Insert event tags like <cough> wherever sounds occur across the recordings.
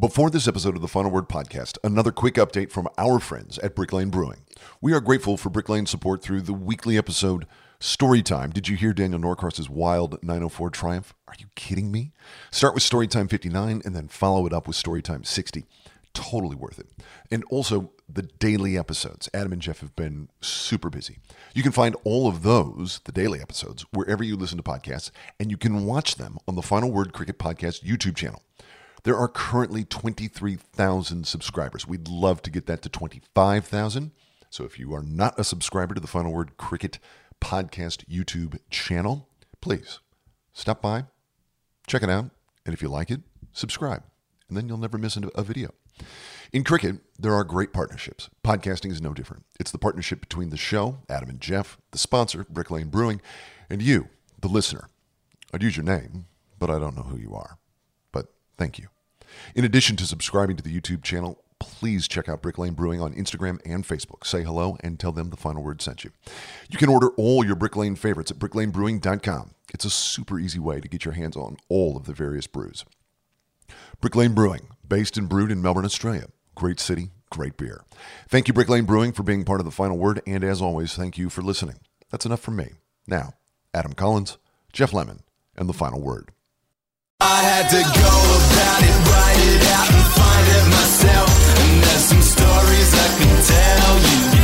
Before this episode of the Final Word podcast, another quick update from our friends at Brick Lane Brewing. We are grateful for Brick Lane's support through the weekly episode Storytime. Did you hear Daniel Norcross's wild 904 triumph? Are you kidding me? Start with Storytime 59 and then follow it up with Storytime 60. Totally worth it. And also the daily episodes. Adam and Geoff have been super busy. You can find all of those, the daily episodes, wherever you listen to podcasts, and you can watch them on the Final Word Cricket Podcast YouTube channel. There are currently 23,000 subscribers. We'd love to get that to 25,000. So if you are not a subscriber to the Final Word Cricket Podcast YouTube channel, please stop by, check it out, and if you like it, subscribe. And then you'll never miss a video. In cricket, there are great partnerships. Podcasting is no different. It's the partnership between the show, Adam and Geoff, the sponsor, Brick Lane Brewing, and you, the listener. I'd use your name, but I don't know who you are. Thank you. In addition to subscribing to the YouTube channel, please check out Brick Lane Brewing on Instagram and Facebook. Say hello and tell them the final word sent you. You can order all your Brick Lane favorites at bricklanebrewing.com. It's a super easy way to get your hands on all of the various brews. Brick Lane Brewing, based and brewed in Melbourne, Australia. Great city, great beer. Thank you, Brick Lane Brewing, for being part of the final word, and as always, thank you for listening. That's enough from me. Now, Adam Collins, Geoff Lemon, and the final word. I had to go about it, write it out, and find it myself. And there's some stories I can tell you.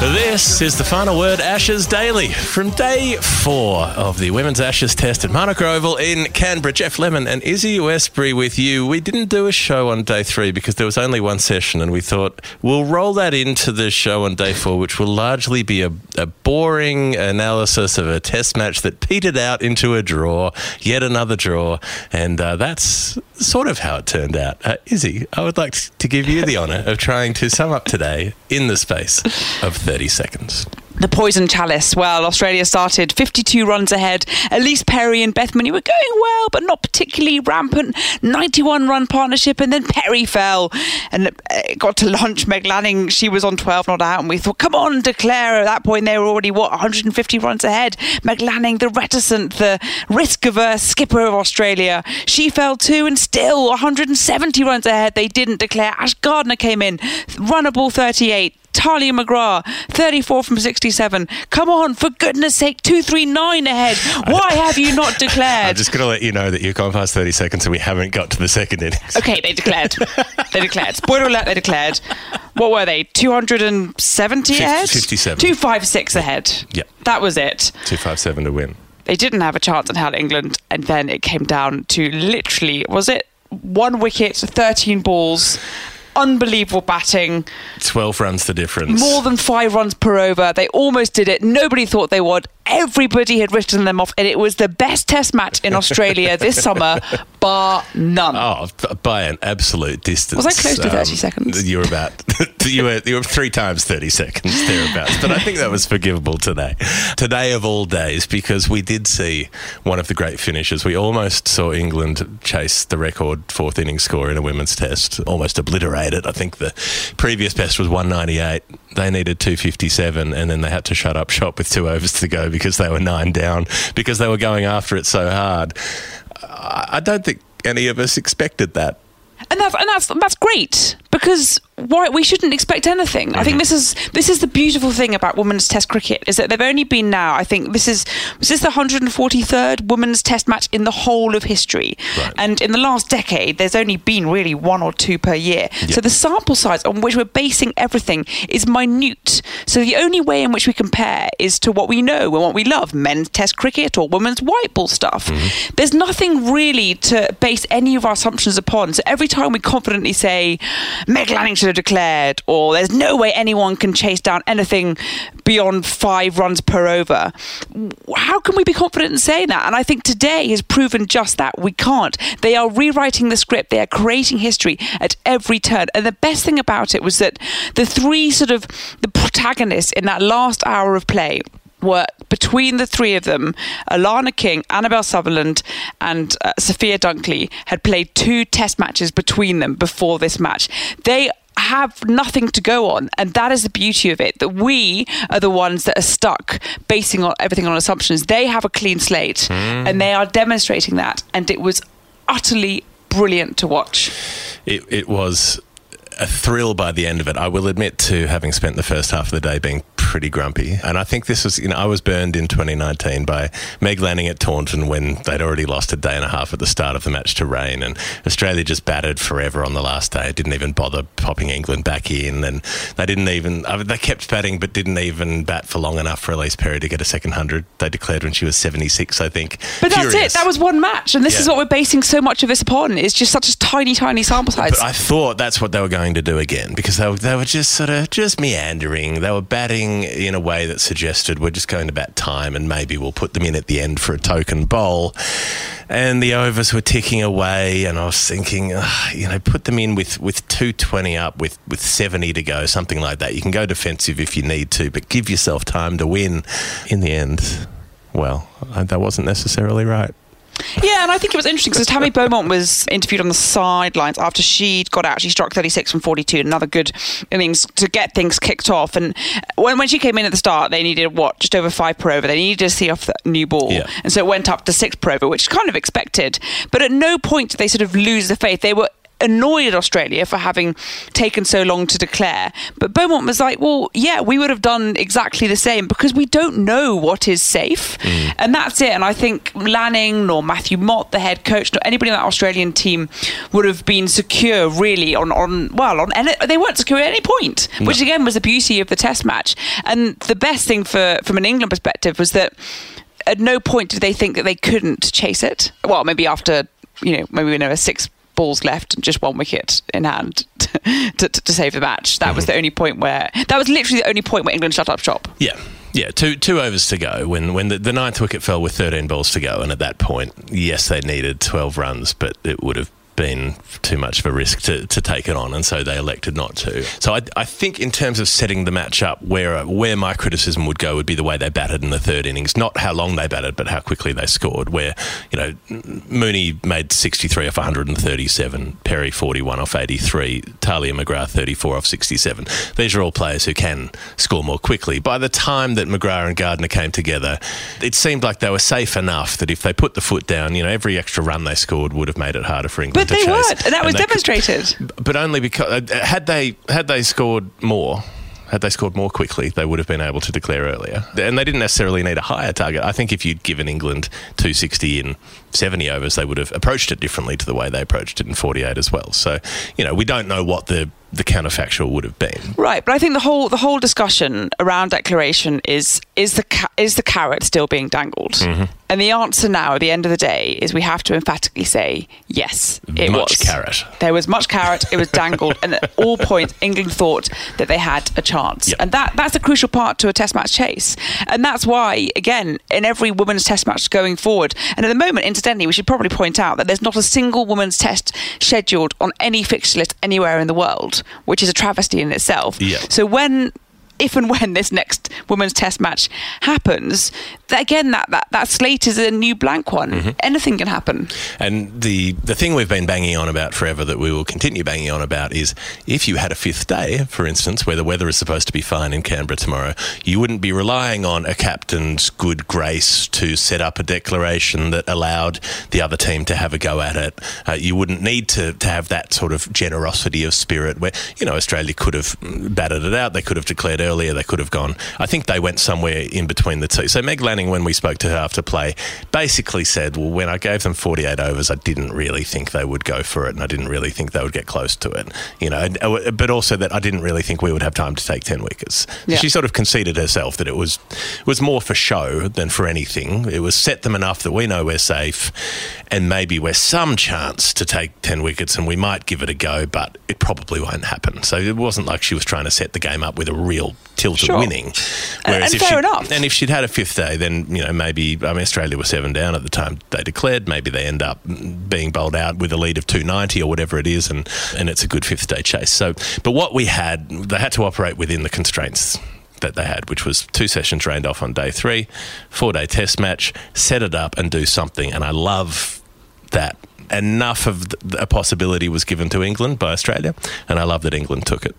This is the final word Ashes Daily from day four of the Women's Ashes Test at Manuka Oval in Canberra. Geoff Lemon and Izzy Westbury with you. We didn't do a show on day three because there was only one session, and we thought we'll roll that into the show on day four, which will largely be a, a boring analysis of a test match that petered out into a draw, yet another draw, and uh, that's sort of how it turned out. Uh, Izzy, I would like to give you the honour of trying to sum up today in the space of 30 seconds. The poison chalice. Well, Australia started 52 runs ahead. Ellyse Perry and Beth Mooney were going well, but not particularly rampant. 91 run partnership, and then Perry fell and it got to lunch. Meg Lanning, she was on 12 not out, and we thought, come on, declare. At that point, they were already, what, 150 runs ahead. Meg Lanning, the reticent, the risk averse skipper of Australia, she fell too, and still 170 runs ahead. They didn't declare. Ash Gardner came in, runnable 38. Tahlia McGrath, 34 from 67. Come on, for goodness sake, 239 ahead. Why have you not <laughs> declared? I'm just going to let you know that you've gone past 30 seconds and we haven't got to the second innings. Okay, they declared. <laughs> they declared. Spoiler alert, they declared. What were they? 270 ahead? 57. 256 ahead. Yeah. That was it. 257 to win. They didn't have a chance in Hell England, and then it came down to literally, was it one wicket, 13 balls, unbelievable batting. 12 runs the difference. More than five runs per over. They almost did it. Nobody thought they would. Everybody had written them off, and it was the best test match in Australia this <laughs> summer, bar none. Oh, by an absolute distance. Was I close to 30 um, seconds? You were about, <laughs> you were, you were three times 30 seconds thereabouts. But I think that was forgivable today. Today of all days, because we did see one of the great finishes. We almost saw England chase the record fourth inning score in a women's test, almost obliterate it. I think the previous best was 198. They needed 257, and then they had to shut up shop with two overs to go because they were nine down because they were going after it so hard. I don't think any of us expected that. And that's and that's that's great because why we shouldn't expect anything. Mm-hmm. I think mm-hmm. this is this is the beautiful thing about women's Test cricket is that they've only been now. I think this is this is the 143rd women's Test match in the whole of history, right. and in the last decade, there's only been really one or two per year. So the sample size on which we're basing everything is minute. So the only way in which we compare is to what we know and what we love: men's Test cricket or women's white ball stuff. Mm-hmm. There's nothing really to base any of our assumptions upon. So every time we confidently say Meg Lanning should have declared, or there's no way anyone can chase down anything beyond five runs per over. How can we be confident in saying that? And I think today has proven just that. We can't. They are rewriting the script, they are creating history at every turn. And the best thing about it was that the three sort of the protagonists in that last hour of play were between the three of them, Alana King, Annabel Sutherland, and uh, Sophia Dunkley had played two test matches between them before this match. They have nothing to go on and that is the beauty of it that we are the ones that are stuck basing on everything on assumptions they have a clean slate mm. and they are demonstrating that and it was utterly brilliant to watch it, it was a thrill by the end of it. I will admit to having spent the first half of the day being pretty grumpy. And I think this was, you know, I was burned in 2019 by Meg Lanning at Taunton when they'd already lost a day and a half at the start of the match to rain. And Australia just battered forever on the last day. It Didn't even bother popping England back in. And they didn't even, I mean, they kept batting, but didn't even bat for long enough for Ellyse Perry to get a second 100. They declared when she was 76, I think. But Furious. that's it. That was one match. And this yeah. is what we're basing so much of this upon. It's just such a tiny, tiny sample size. But I thought that's what they were going to do again because they were, they were just sort of just meandering. They were batting in a way that suggested we're just going about time and maybe we'll put them in at the end for a token bowl. And the overs were ticking away, and I was thinking, you know, put them in with, with 220 up, with, with 70 to go, something like that. You can go defensive if you need to, but give yourself time to win. In the end, well, that wasn't necessarily right. Yeah, and I think it was interesting because Tammy Beaumont was interviewed on the sidelines after she'd got out. She struck 36 from 42, another good innings to get things kicked off. And when, when she came in at the start, they needed what? Just over five per over. They needed to see off the new ball. Yeah. And so it went up to six per over, which is kind of expected. But at no point did they sort of lose the faith. They were annoyed Australia for having taken so long to declare. But Beaumont was like, well, yeah, we would have done exactly the same because we don't know what is safe. Mm. And that's it. And I think Lanning nor Matthew Mott, the head coach, nor anybody on that Australian team would have been secure really on, on well, on any, they weren't secure at any point, no. which again was the beauty of the test match. And the best thing for from an England perspective was that at no point did they think that they couldn't chase it. Well, maybe after you know, maybe we know a six balls left and just one wicket in hand <laughs> to, to, to save the match. That mm-hmm. was the only point where that was literally the only point where England shut up shop. Yeah. Yeah, two two overs to go when when the, the ninth wicket fell with 13 balls to go, and at that point, yes, they needed 12 runs, but it would have been too much of a risk to, to take it on, and so they elected not to. So I, I think in terms of setting the match up, where where my criticism would go would be the way they batted in the third innings, not how long they batted, but how quickly they scored. Where you know Mooney made 63 off 137, Perry 41 off 83, Tahlia McGrath 34 off 67. These are all players who can score more quickly. By the time that McGrath and Gardner came together, it seemed like they were safe enough that if they put the foot down, you know, every extra run they scored would have made it harder for England. But they weren't, and that was demonstrated. Could, but only because uh, had they had they scored more, had they scored more quickly, they would have been able to declare earlier. And they didn't necessarily need a higher target. I think if you'd given England 260 in 70 overs, they would have approached it differently to the way they approached it in 48 as well. So, you know, we don't know what the the counterfactual would have been. Right, but I think the whole the whole discussion around declaration is is the ca- is the carrot still being dangled? Mm-hmm. And the answer now, at the end of the day, is we have to emphatically say yes. It much was carrot. There was much carrot. It was <laughs> dangled, and at all points, England thought that they had a chance, yep. and that that's a crucial part to a Test match chase. And that's why, again, in every women's Test match going forward, and at the moment, incidentally, we should probably point out that there's not a single women's Test scheduled on any fixture list anywhere in the world which is a travesty in itself. Yeah. So when if and when this next women's test match happens, again, that, that, that slate is a new blank one. Mm-hmm. Anything can happen. And the, the thing we've been banging on about forever that we will continue banging on about is if you had a fifth day, for instance, where the weather is supposed to be fine in Canberra tomorrow, you wouldn't be relying on a captain's good grace to set up a declaration that allowed the other team to have a go at it. Uh, you wouldn't need to, to have that sort of generosity of spirit where, you know, Australia could have batted it out, they could have declared earlier. They could have gone. I think they went somewhere in between the two. So Meg Lanning, when we spoke to her after play, basically said, "Well, when I gave them 48 overs, I didn't really think they would go for it, and I didn't really think they would get close to it. You know, uh, but also that I didn't really think we would have time to take 10 wickets. Yeah. She sort of conceded herself that it was was more for show than for anything. It was set them enough that we know we're safe, and maybe we're some chance to take 10 wickets, and we might give it a go, but it probably won't happen. So it wasn't like she was trying to set the game up with a real tilt Sure. at winning. and if fair she'd- enough. And if she'd had a fifth day, then you know maybe I mean Australia were seven down at the time they declared. Maybe they end up being bowled out with a lead of 290 or whatever it is, and and it's a good fifth day chase. So, but what we had, they had to operate within the constraints that they had, which was two sessions rained off on day three, four day test match, set it up and do something. And I love that. Enough of a possibility was given to England by Australia, and I love that England took it.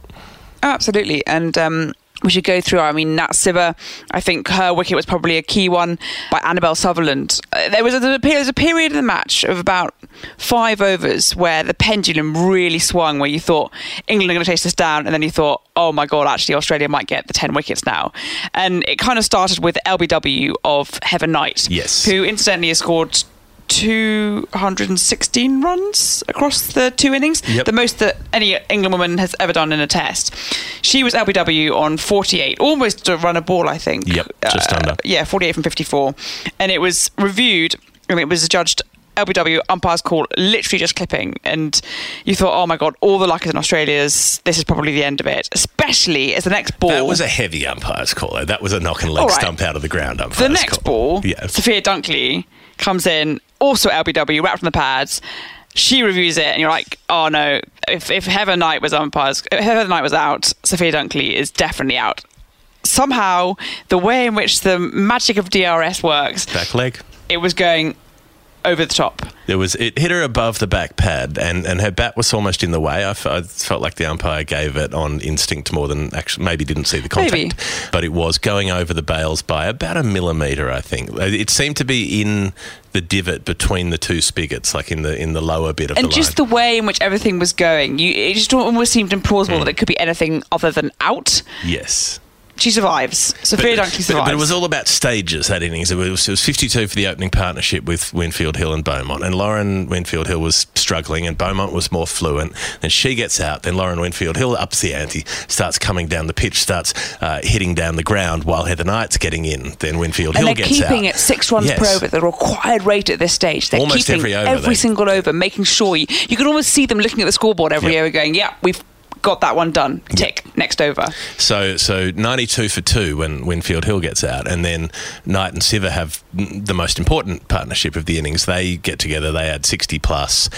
Absolutely. And um, we should go through. I mean, Nat Sciver, I think her wicket was probably a key one by Annabel Sutherland. Uh, there was a, there was a period of the match of about five overs where the pendulum really swung, where you thought England are going to chase this down, and then you thought, oh my God, actually, Australia might get the 10 wickets now. And it kind of started with LBW of Heather Knight, Yes. who incidentally has scored. 216 runs across the two innings, Yep. the most that any England woman has ever done in a test. She was LBW on 48, almost a run a ball, I think. Uh, Yep, just under. Yeah, 48 from 54. And it was reviewed, and it was judged LBW umpire's call, literally just clipping. And you thought, oh my God, all the luck is in Australia's. This is probably the end of it, especially as the next ball. That was a heavy umpire's call. though. That was a knock and leg right. stump out of the ground umpire's the next call. ball, Yeah. Sophia Dunkley comes in, also LBW, wrapped in the pads. She reviews it, and you're like, "Oh no! If if Heather Knight was umpires, if Heather Knight was out, Sophia Dunkley is definitely out." Somehow, the way in which the magic of DRS works, Back leg. it was going over the top. It was it hit her above the back pad, and, and her bat was almost in the way. I, f- I felt like the umpire gave it on instinct more than actually maybe didn't see the contact, Maybe. but it was going over the bails by about a millimeter. I think it seemed to be in the divot between the two spigots, like in the in the lower bit of the And the just line. the way in which everything was going, you it just almost seemed implausible Hmm. that it could be anything other than out. yes. She survives. Sophia Dunkley but, survives. but it was all about stages that innings. It was, it was 52 for the opening partnership with Winfield Hill and Beaumont. And Lauren Winfield Hill was struggling, and Beaumont was more fluent. And she gets out. Then Lauren Winfield Hill ups the ante, starts coming down the pitch, starts uh, hitting down the ground while Heather Knight's getting in. Then Winfield and Hill they're gets keeping it six runs Yes. per over, the required rate at this stage. They're Almost keeping every over, they- single over, making sure you, you can almost see them looking at the scoreboard every Yep. over, going, "Yeah, we've got that one done. Tick, next over." So, so 92 for two when Winfield Hill gets out, and then Knight and Sciver have the most important partnership of the innings. They get together, they add 60 plus,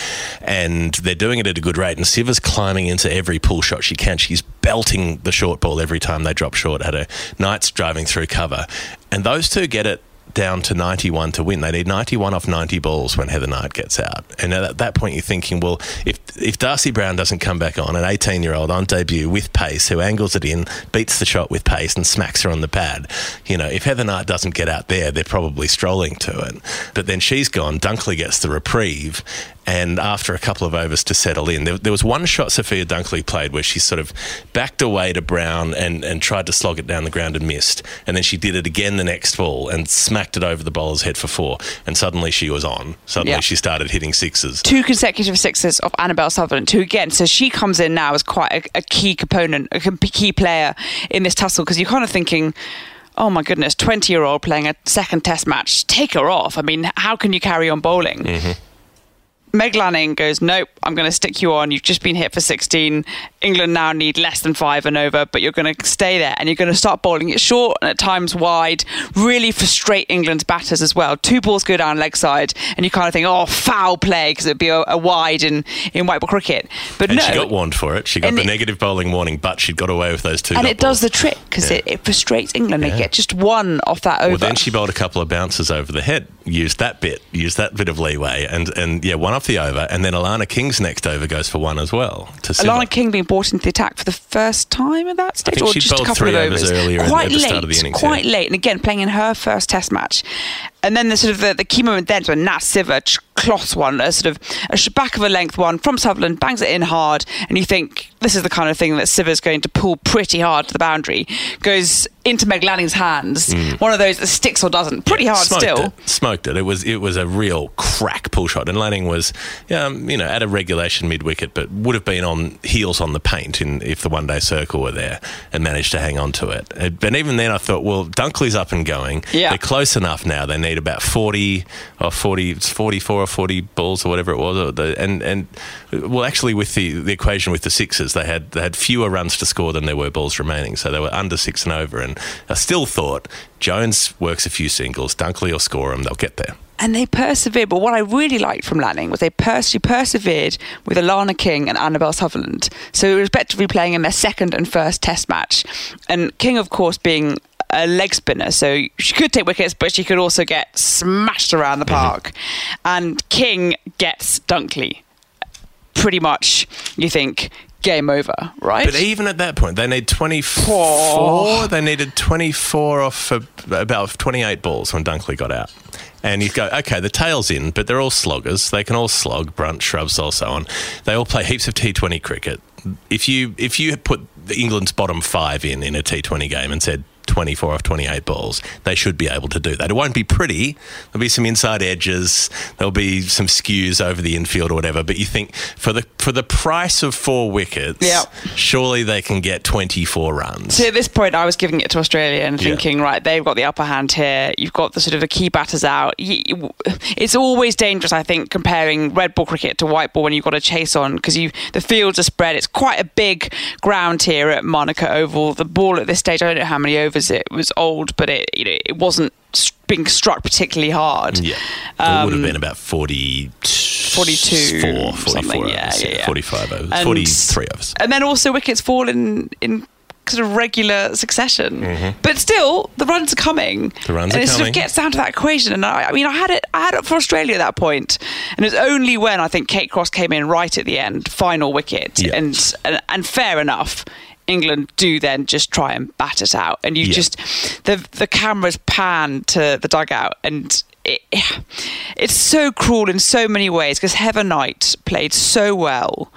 and they're doing it at a good rate. And Sciver's climbing into every pull shot she can. She's belting the short ball every time they drop short at her. Knight's driving through cover, and those two get it down to 91 to win. They need 91 off 90 balls when Heather Knight gets out. And at that point, you're thinking, well, if if Darcie Brown doesn't come back on, an 18 year old on debut with pace who angles it in, beats the shot with pace, and smacks her on the pad, you know, if Heather Knight doesn't get out there, they're probably strolling to it. But then she's gone. Dunkley gets the reprieve. And after a couple of overs to settle in, there, there was one shot Sophia Dunkley played where she sort of backed away to Brown and, and tried to slog it down the ground and missed. And then she did it again the next ball and smacked it over the bowler's head for four. And suddenly she was on. Suddenly Yeah. she started hitting sixes. Two consecutive sixes of Annabel Sutherland, who again, so she comes in now as quite a, a key component, a key player in this tussle because you're kind of thinking. Oh my goodness, 20 year old playing a second test match. Take her off. I mean, how can you carry on bowling? Mm-hmm. Meg Lanning goes, Nope, I'm going to stick you on. You've just been hit for 16. England now need less than five and over, but you're going to stay there and you're going to start bowling it short and at times wide. Really frustrate England's batters as well. Two balls go down leg side, and you kind of think, Oh, foul play, because it'd be a, a wide in, in white ball cricket. But And no. she got warned for it. She got the it- negative bowling warning, but she'd got away with those two. and it does the trick because Yeah. it, it frustrates England. They get just one off that over. Well, then she bowled a couple of bounces over the head, used that bit, used that bit of leeway, and, and yeah, one off the over. And then Alana King's next over goes for one as well. To Sciver. Alana King being brought into the attack for the first time at that stage, or just a couple of overs earlier in- quite the late, start of the innings, quite yeah. late, and again playing in her first Test match. And then the sort of the, the key moment then is when Nat Sciver cloths one, a sort of a back of a length one from Sutherland, bangs it in hard, and you think this is the kind of thing that Sciver's going to pull pretty hard to the boundary. Goes into Meg Lanning's hands. One of those that sticks or doesn't. Pretty hard smoked still. It, smoked it. It was it was a real crack pull shot, and Lanning was, um, you know, at a regulation mid wicket, but would have been on heels on the paint in, if the one day circle were there, and managed to hang on to it. And even then, I thought, well, Dunkley's up and going. Yeah. They're close enough now. They need about forty or 40, 44 or forty balls or whatever it was, the, and and well, actually, with the, the equation with the sixes, they had they had fewer runs to score than there were balls remaining, so they were under six and over. And I still thought Jones works a few singles, Dunkley will score them, they'll get there. and they persevered. But what I really liked from Lanning was they pers- she persevered with Alana King and Annabel Sutherland. So it was respectively playing in their second and first Test match, and King, of course, being a leg spinner, so she could take wickets, but she could also get smashed around the mm-hmm. park. And King gets Dunkley. Pretty much, you think game over, right? But even at that point, they need 24. Oh. They needed 24 off of about 28 balls when Dunkley got out. And you go, okay, the tail's in, but they're all sloggers. They can all slog, brunt, shrubs, so so on. They all play heaps of T20 cricket. If you if you put England's bottom five in in a T20 game and said 24 off 28 balls, they should be able to do that. It won't be pretty. There'll be some inside edges. There'll be some skews over the infield or whatever. But you think for the for the price of four wickets, Yeah. surely they can get 24 runs. So at this point, I was giving it to Australia and Yeah. thinking, right, they've got the upper hand here. You've got the sort of the key batters out. It's always dangerous, I think, comparing red ball cricket to white ball when you've got a chase on because you the fields are spread. It's quite a big ground here at Manuka Oval. The ball at this stage, I don't know how many overs it was old, but it you know it wasn't being struck particularly hard. Yeah. it would have Um, been about 40, 42, 44 something, overs, yeah, yeah, yeah. 45 overs, And- 43 overs. And then also wickets fall in in sort of regular succession. But still, the runs are coming. Mm-hmm. The runs and it sort of gets down to that equation. And I, I mean, I had it, I had it for Australia at that point, and it was only when I think Kate Cross came in right at the end, final wicket, Yeah. and, and and fair enough. England do then just try and bat it out, and you Yeah. just the the cameras pan to the dugout, and it, it's so cruel in so many ways because Heather Knight played so well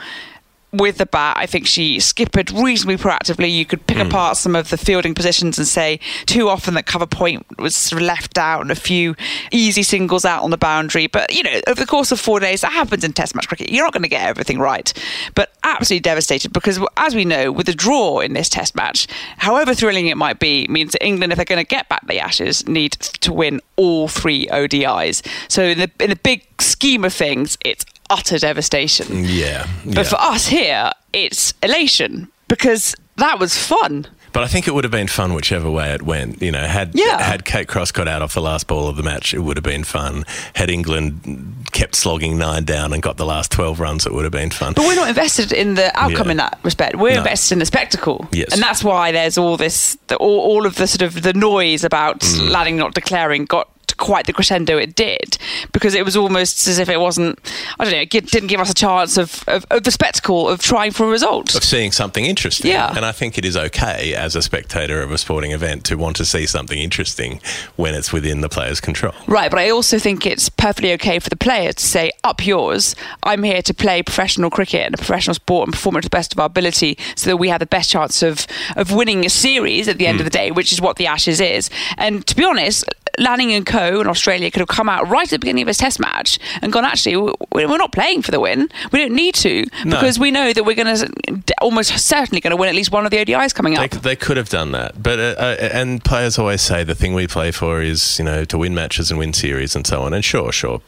with the bat. I think she skippered reasonably proactively. You could pick hmm. apart some of the fielding positions and say too often that cover point was sort of left out and a few easy singles out on the boundary. But you know, over the course of four days, that happens in Test match cricket. You're not going to get everything right. But absolutely devastated because, as we know, with a draw in this Test match, however thrilling it might be, means that England, if they're going to get back the Ashes, need to win all three ODIs. So in the in the big scheme of things, it's utter devastation. Yeah. But for us here, it's elation because that was fun. But I think it would have been fun whichever way it went. You know, had Yeah. had Kate Cross got out off the last ball of the match, it would have been fun. Had England kept slogging nine down and got the last twelve runs, it would have been fun. But we're not invested in the outcome Yeah. in that respect. We're No. invested in the spectacle. Yes. And that's why there's all this, the, all, all of the sort of the noise about Mm. Lanning not declaring got to quite the crescendo it did because it was almost as if it wasn't, I don't know, it didn't give us a chance of, of, of the spectacle of trying for a result. of seeing something interesting. Yeah. And I think it is okay as a spectator of a sporting event to want to see something interesting when it's within the player's control. Right, but I also think it's perfectly okay for the player to say, up yours, I'm here to play professional cricket and a professional sport and perform it to the best of our ability so that we have the best chance of, of winning a series at the end of hmm. the day, which is what the Ashes is. And to be honest, Lanning and Co. in Australia could have come out right at the beginning of this test match and gone, actually, we- we're not playing for the win. We don't need to No. because we know that we're going to almost certainly going to win at least one of the ODIs coming up. they could have done that, but uh, uh, and players always say the thing we play for is you know to win matches and win series and so on. And sure, sure,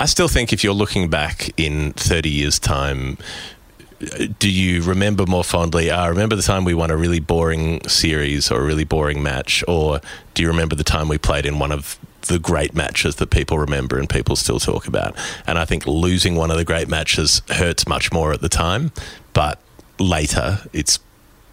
I still think if you're looking back in 30 years' time, uh, do you remember more fondly? I remember the time we won a really boring series or a really boring match, or do you remember the time we played in one of the great matches that people remember and people still talk about? And I think losing one of the great matches hurts much more at the time, but later it's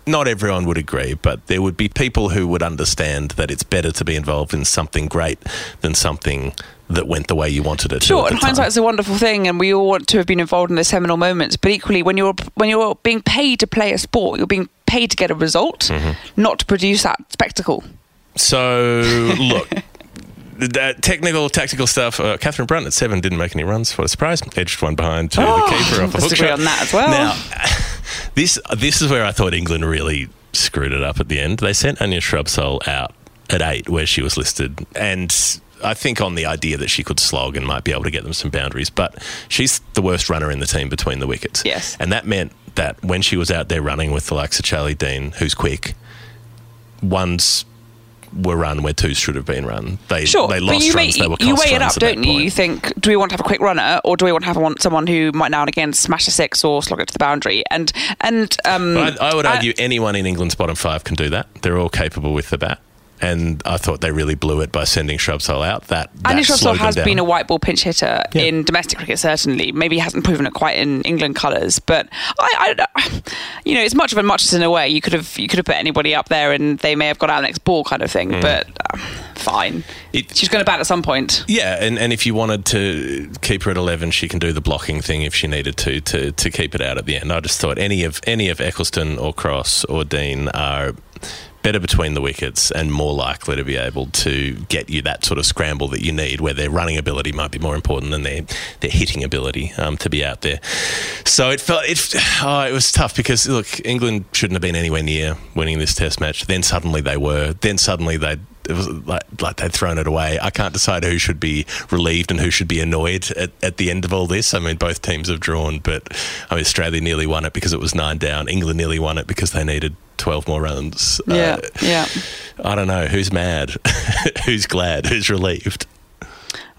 not everyone would agree, but there would be people who would understand that it's better to be involved in something great than something that went the way you wanted it to. Sure, and hindsight's a wonderful thing, and we all want to have been involved in the seminal moments. But equally, when you're when you're being paid to play a sport, you're being paid to get a result, Mm-hmm. not to produce that spectacle. So, <laughs> look. That technical, tactical stuff. Uh, Catherine Brunt at seven didn't make any runs. What a surprise! Edged one behind to Oh, the keeper off a hook agree shot. on that as well. Now, <laughs> This this is where I thought England really screwed it up at the end. They sent Anya Shrubsole out at eight, where she was listed, and I think on the idea that she could slog and might be able to get them some boundaries. But she's the worst runner in the team between the wickets. Yes. and that meant that when she was out there running with the likes of Charlie Dean, who's quick, ones were run where twos should have been run. They Sure, they but lost you, runs. may, they were you weigh it up, don't you? You think, do we want to have a quick runner, or do we want to have someone who might now and again smash a six or slog it to the boundary? And and um, I, I would argue anyone in England's bottom five can do that. They're all capable with the bat. And I thought they really blew it by sending Shrubsole out. That, that Anya Shrubsole slowed them has down. been a white ball pinch hitter Yeah. in domestic cricket, certainly. Maybe he hasn't proven it quite in England colours, but I, I, <sighs> you know, it's much of a muchness in a way. You could have you could have put anybody up there, and they may have got out next ball, kind of thing. But uh, fine. It- she's going to bat at some point. Yeah, and, and if you wanted to keep her at eleven, she can do the blocking thing if she needed to to to keep it out at the end. I just thought any of any of Ecclestone or Cross or Dean are better between the wickets and more likely to be able to get you that sort of scramble that you need, where their running ability might be more important than their their hitting ability um, to be out there. So it felt it oh, it was tough because look, England shouldn't have been anywhere near winning this Test match. Then suddenly they were. Then suddenly they it was like, like they'd thrown it away. I can't decide who should be relieved and who should be annoyed at, at the end of all this. I mean, both teams have drawn, but I mean, Australia nearly won it because it was nine down. England nearly won it because they needed 12 more runs. Yeah, Uh, yeah. I don't know. Who's mad? <laughs> who's glad? Who's relieved?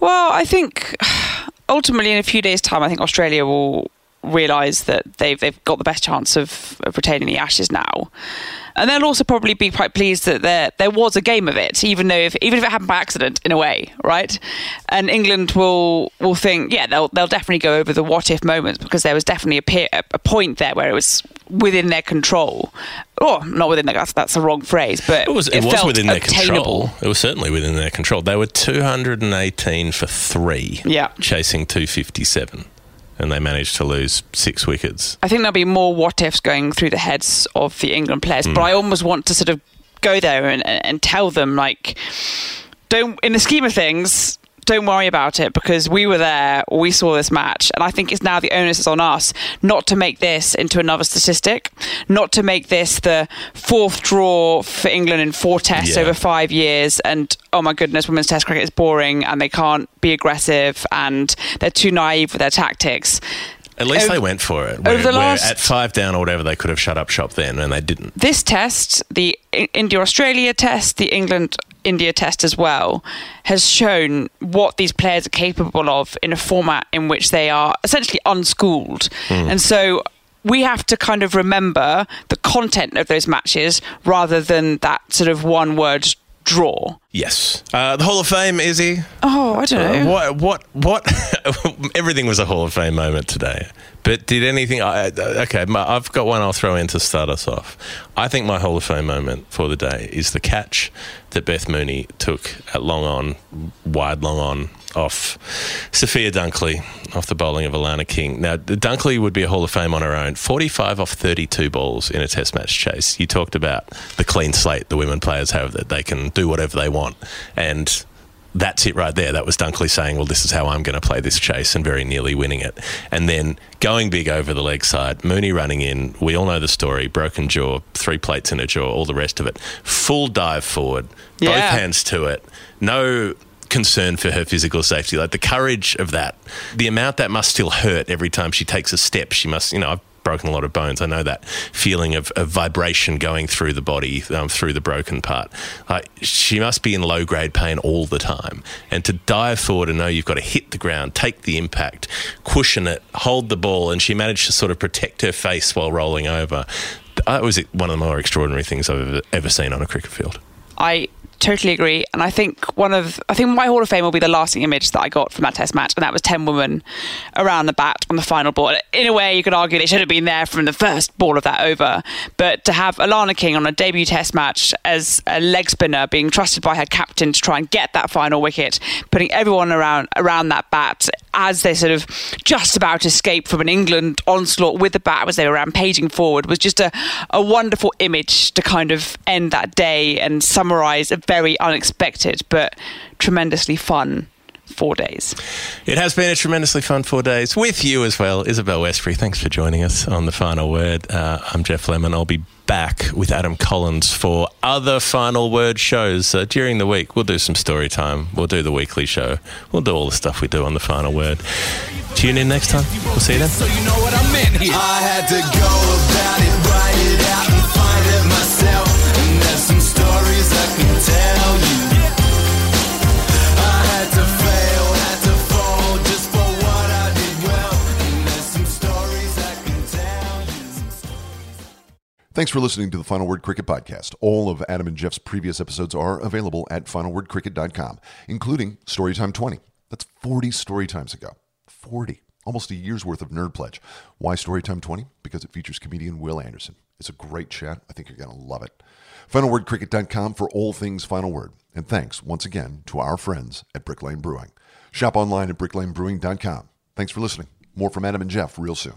Well, I think <sighs> ultimately in a few days' time, I think Australia will realise that they've they've got the best chance of, of retaining the Ashes now. And they'll also probably be quite pleased that there there was a game of it, even though if, even if it happened by accident in a way, right? And England will will think, yeah, they'll they'll definitely go over the what if moments because there was definitely a, pe- a point there where it was within their control. Oh, not within their that's that's the wrong phrase, but It was, it was felt within their obtainable. control. It was certainly within their control. They were 218 for three, Yeah. chasing 257, and they managed to lose six wickets. I think there'll be more what ifs going through the heads of the England players, but mm. I almost want to sort of go there and, and tell them like, don't in the scheme of things. Don't worry about it because we were there, we saw this match, and I think it's now the onus is on us not to make this into another statistic, not to make this the fourth draw for England in four tests Yeah. over five years, and oh my goodness, women's test cricket is boring and they can't be aggressive and they're too naive with their tactics. At least Over- they went for it. over Where, the where last- at five down or whatever, they could have shut up shop then, and they didn't. this test, the India Australia test, the England India test as well, has shown what these players are capable of in a format in which they are essentially unschooled. Hmm. And so we have to kind of remember the content of those matches rather than that sort of one word draw. Yes. Uh, the Hall of Fame, Izzy. Oh, I don't know. What? What? What? <laughs> Everything was a Hall of Fame moment today. But did anything? I, okay, my, I've got one I'll throw in to start us off. I think my Hall of Fame moment for the day is the catch that Beth Mooney took at long on, wide long on, off Sophia Dunkley, off the bowling of Alana King. Now, Dunkley would be a Hall of Fame on her own. 45 off 32 balls in a Test match chase. You talked about the clean slate the women players have that they can do whatever they want. And that's it right there. That was Dunkley saying, well, this is how I'm going to play this chase and very nearly winning it. And then going big over the leg side, Mooney running in. We all know the story broken jaw, three plates in a jaw, all the rest of it. Full dive forward, both hands to it. No concern for her physical safety. Like the courage of that, the amount that must still hurt every time she takes a step. She must, you know, I've broken a lot of bones. I know that feeling of, of vibration going through the body, um, through the broken part. Like she must be in low grade pain all the time. And to dive forward and know you've got to hit the ground, take the impact, cushion it, hold the ball, and she managed to sort of protect her face while rolling over. That was one of the more extraordinary things I've ever, ever seen on a cricket field. I totally agree, and I think one of I think my Hall of Fame will be the lasting image that I got from that Test match, and that was ten women around the bat on the final ball. In a way, you could argue they should have been there from the first ball of that over, but to have Alana King on a debut Test match as a leg spinner, being trusted by her captain to try and get that final wicket, putting everyone around around that bat as they sort of just about escape from an England onslaught with the bat as they were rampaging forward was just a, a wonderful image to kind of end that day and summarise a very unexpected but tremendously fun four days. It has been a tremendously fun four days with you as well, Isabelle Westbury. Thanks for joining us on the final word. Uh, I'm Geoff Lemon. I'll be back with Adam Collins for other final word shows uh, during the week. We'll do some story time. We'll do the weekly show. We'll do all the stuff we do on the final word. Tune in next time. We'll see you then. So you know what I meant here. I had to go about it, write it out, and find it myself. And there's some stories I can tell you. I had to Thanks for listening to the Final Word Cricket Podcast. All of Adam and Geoff's previous episodes are available at finalwordcricket.com, including Storytime 20. That's 40 story times ago. 40. Almost a year's worth of Nerd Pledge. Why Storytime 20? Because it features comedian Will Anderson. It's a great chat. I think you're going to love it. Finalwordcricket.com for all things Final Word. And thanks once again to our friends at Brick Lane Brewing. Shop online at bricklanebrewing.com. Thanks for listening. More from Adam and Geoff real soon.